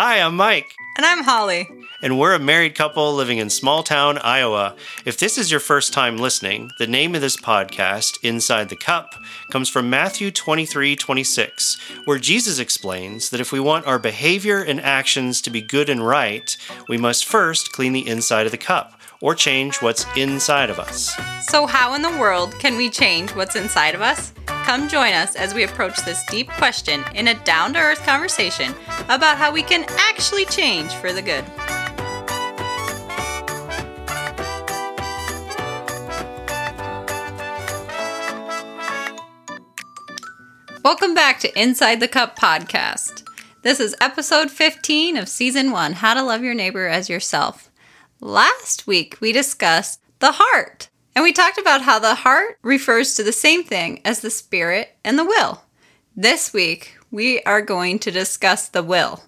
Hi, I'm Mike. And I'm Holly. And we're a married couple living in small town Iowa. If this is your first time listening, the name of this podcast, Inside the Cup, comes from Matthew 23 26, where Jesus explains that if we want our behavior and actions to be good and right, we must first clean the inside of the cup or change what's inside of us. So, how in the world can we change what's inside of us? Come join us as we approach this deep question in a down to earth conversation about how we can actually change for the good. Welcome back to Inside the Cup podcast. This is episode 15 of season 1 How to Love Your Neighbor as Yourself. Last week we discussed the heart. And we talked about how the heart refers to the same thing as the spirit and the will. This week, we are going to discuss the will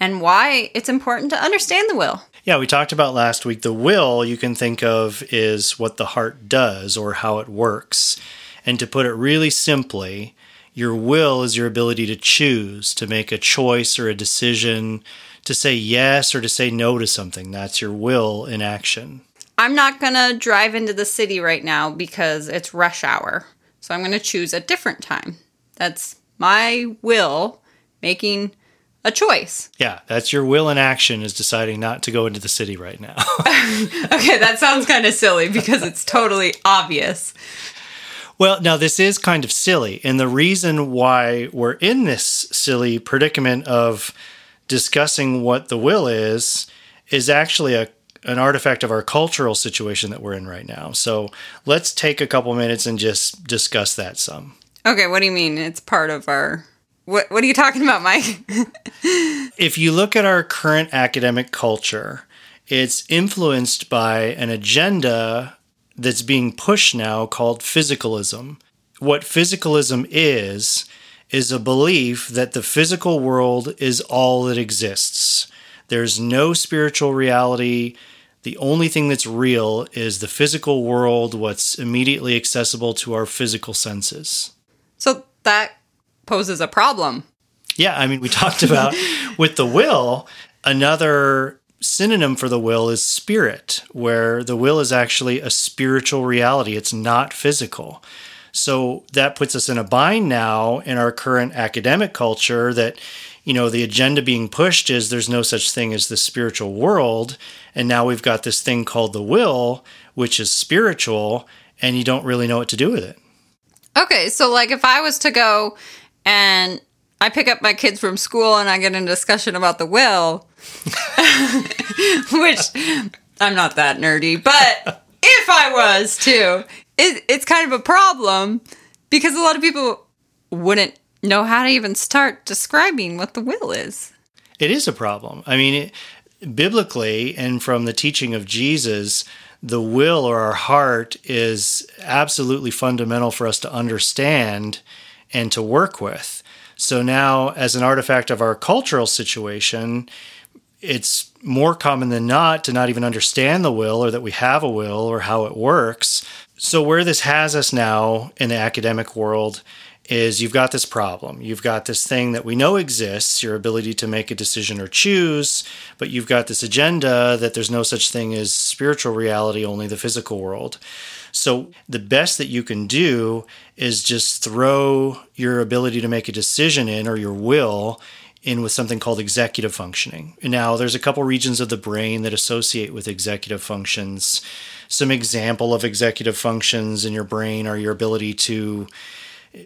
and why it's important to understand the will. Yeah, we talked about last week the will you can think of is what the heart does or how it works. And to put it really simply, your will is your ability to choose, to make a choice or a decision, to say yes or to say no to something. That's your will in action. I'm not going to drive into the city right now because it's rush hour. So I'm going to choose a different time. That's my will making a choice. Yeah, that's your will in action is deciding not to go into the city right now. okay, that sounds kind of silly because it's totally obvious. Well, now this is kind of silly. And the reason why we're in this silly predicament of discussing what the will is is actually a an artifact of our cultural situation that we're in right now. So let's take a couple minutes and just discuss that some. Okay, what do you mean? It's part of our. What What are you talking about, Mike? if you look at our current academic culture, it's influenced by an agenda that's being pushed now called physicalism. What physicalism is, is a belief that the physical world is all that exists. There's no spiritual reality, the only thing that's real is the physical world, what's immediately accessible to our physical senses. So that poses a problem. Yeah, I mean, we talked about with the will, another synonym for the will is spirit, where the will is actually a spiritual reality, it's not physical. So that puts us in a bind now in our current academic culture that you know, the agenda being pushed is there's no such thing as the spiritual world. And now we've got this thing called the will, which is spiritual, and you don't really know what to do with it. Okay. So, like, if I was to go and I pick up my kids from school and I get in a discussion about the will, which I'm not that nerdy, but if I was to, it, it's kind of a problem because a lot of people wouldn't know how to even start describing what the will is. It is a problem. I mean, it, biblically and from the teaching of Jesus, the will or our heart is absolutely fundamental for us to understand and to work with. So now, as an artifact of our cultural situation, it's more common than not to not even understand the will or that we have a will or how it works. So, where this has us now in the academic world is you've got this problem. You've got this thing that we know exists, your ability to make a decision or choose, but you've got this agenda that there's no such thing as spiritual reality, only the physical world. So, the best that you can do is just throw your ability to make a decision in or your will in with something called executive functioning. Now, there's a couple regions of the brain that associate with executive functions. Some example of executive functions in your brain are your ability to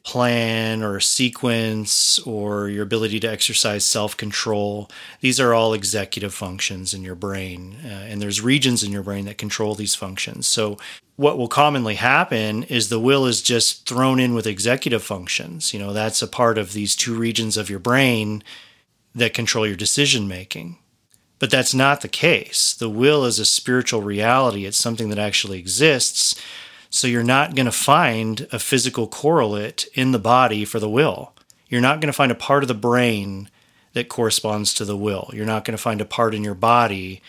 plan or sequence or your ability to exercise self control. These are all executive functions in your brain. Uh, and there's regions in your brain that control these functions. So, what will commonly happen is the will is just thrown in with executive functions. You know, that's a part of these two regions of your brain that control your decision making. But that's not the case. The will is a spiritual reality, it's something that actually exists so you're not going to find a physical correlate in the body for the will. You're not going to find a part of the brain that corresponds to the will. You're not going to find a part in your body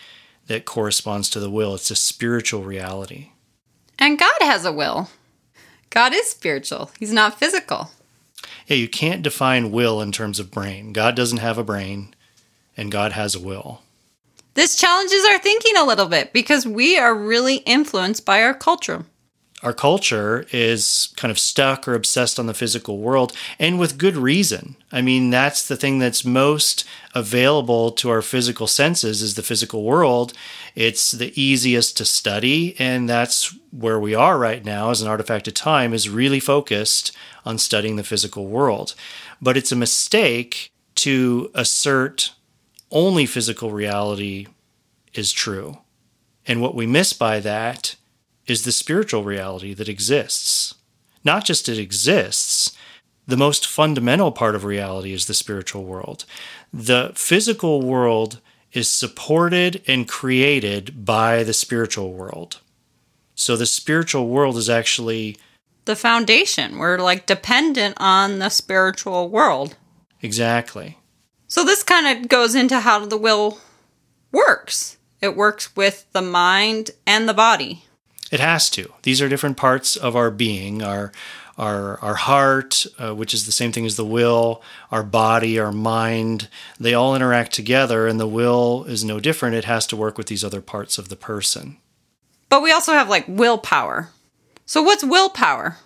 that corresponds to the will. It's a spiritual reality. And God has a will. God is spiritual, He's not physical. Yeah, you can't define will in terms of brain. God doesn't have a brain, and God has a will. This challenges our thinking a little bit because we are really influenced by our culture. Our culture is kind of stuck or obsessed on the physical world, and with good reason. I mean, that's the thing that's most available to our physical senses is the physical world. It's the easiest to study, and that's where we are right now as an artifact of time is really focused on studying the physical world. But it's a mistake to assert only physical reality is true. And what we miss by that is the spiritual reality that exists. Not just it exists, the most fundamental part of reality is the spiritual world. The physical world is supported and created by the spiritual world. So the spiritual world is actually the foundation. We're like dependent on the spiritual world. Exactly. So this kind of goes into how the will works. It works with the mind and the body. It has to. These are different parts of our being. Our our our heart, uh, which is the same thing as the will, our body, our mind, they all interact together and the will is no different. It has to work with these other parts of the person. But we also have like willpower. So what's willpower?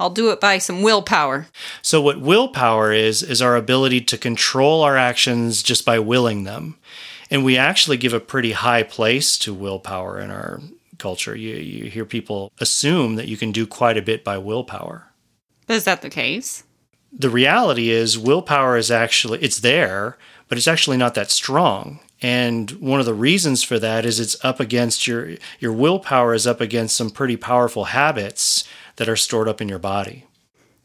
I'll do it by some willpower. So what willpower is is our ability to control our actions just by willing them. And we actually give a pretty high place to willpower in our culture. You, you hear people assume that you can do quite a bit by willpower. Is that the case? The reality is willpower is actually it's there, but it's actually not that strong. And one of the reasons for that is it's up against your your willpower is up against some pretty powerful habits that are stored up in your body.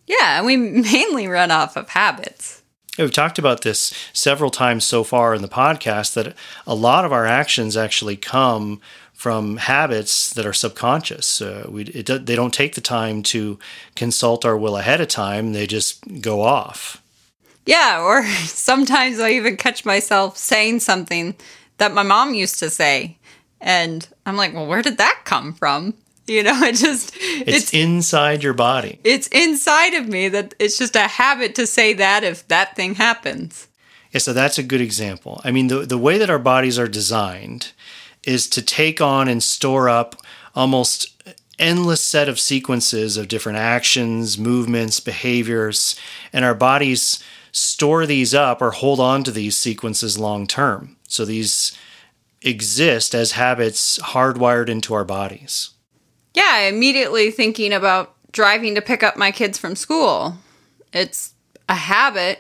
Yeah, and we mainly run off of habits. We've talked about this several times so far in the podcast that a lot of our actions actually come from habits that are subconscious. Uh, we, it, they don't take the time to consult our will ahead of time, they just go off. Yeah, or sometimes I even catch myself saying something that my mom used to say. And I'm like, well, where did that come from? You know, it just it's, it's, inside your body. It's inside of me that it's just a habit to say that if that thing happens. Yeah, so that's a good example. I mean, the the way that our bodies are designed is to take on and store up almost endless set of sequences of different actions, movements, behaviors, and our bodies store these up or hold on to these sequences long term. So these exist as habits hardwired into our bodies. Yeah, immediately thinking about driving to pick up my kids from school. It's a habit.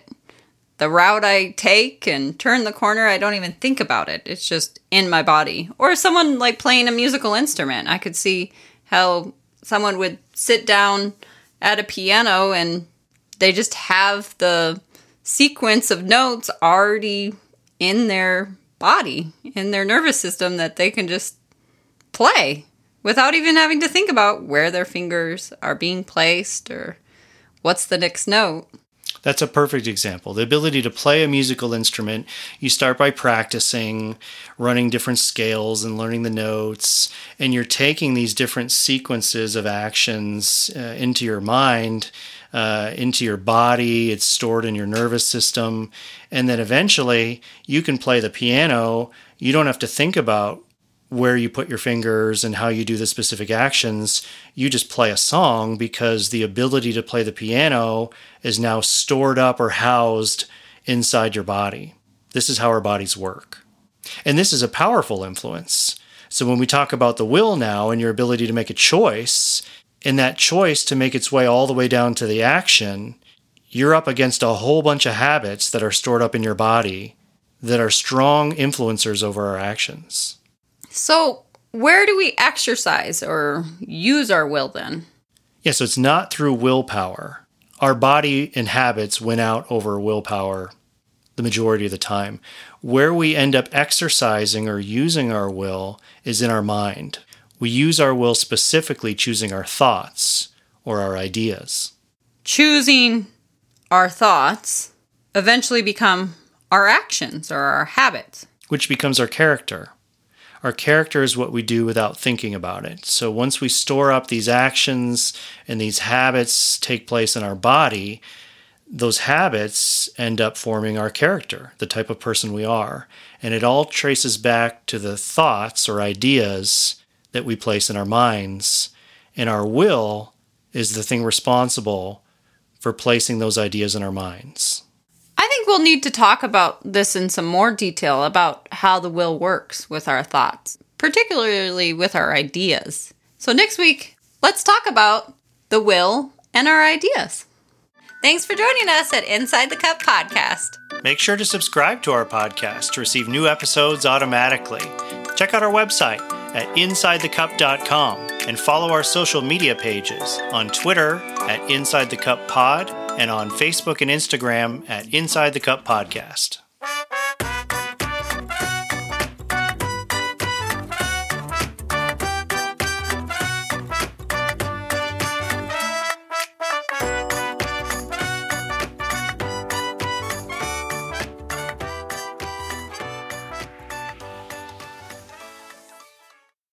The route I take and turn the corner, I don't even think about it. It's just in my body. Or someone like playing a musical instrument. I could see how someone would sit down at a piano and they just have the sequence of notes already in their body, in their nervous system that they can just play without even having to think about where their fingers are being placed or what's the next note. That's a perfect example. The ability to play a musical instrument, you start by practicing, running different scales and learning the notes, and you're taking these different sequences of actions uh, into your mind, uh, into your body. It's stored in your nervous system. And then eventually you can play the piano. You don't have to think about where you put your fingers and how you do the specific actions. You just play a song because the ability to play the piano is now stored up or housed inside your body. This is how our bodies work. And this is a powerful influence. So when we talk about the will now and your ability to make a choice, and that choice to make its way all the way down to the action, you're up against a whole bunch of habits that are stored up in your body that are strong influencers over our actions. So, where do we exercise or use our will then? Yeah, so it's not through willpower. Our body and habits win out over willpower the majority of the time. Where we end up exercising or using our will is in our mind. We use our will specifically choosing our thoughts or our ideas. Choosing our thoughts eventually become our actions or our habits, which becomes our character. Our character is what we do without thinking about it. So once we store up these actions and these habits take place in our body, those habits end up forming our character, the type of person we are. And it all traces back to the thoughts or ideas that we place in our minds. And our will is the thing responsible for placing those ideas in our minds. We'll need to talk about this in some more detail about how the will works with our thoughts, particularly with our ideas. So, next week, let's talk about the will and our ideas. Thanks for joining us at Inside the Cup podcast. Make sure to subscribe to our podcast to receive new episodes automatically. Check out our website at insidethecup.com and follow our social media pages on Twitter at Inside the Cup Pod and on Facebook and Instagram at Inside the Cup Podcast.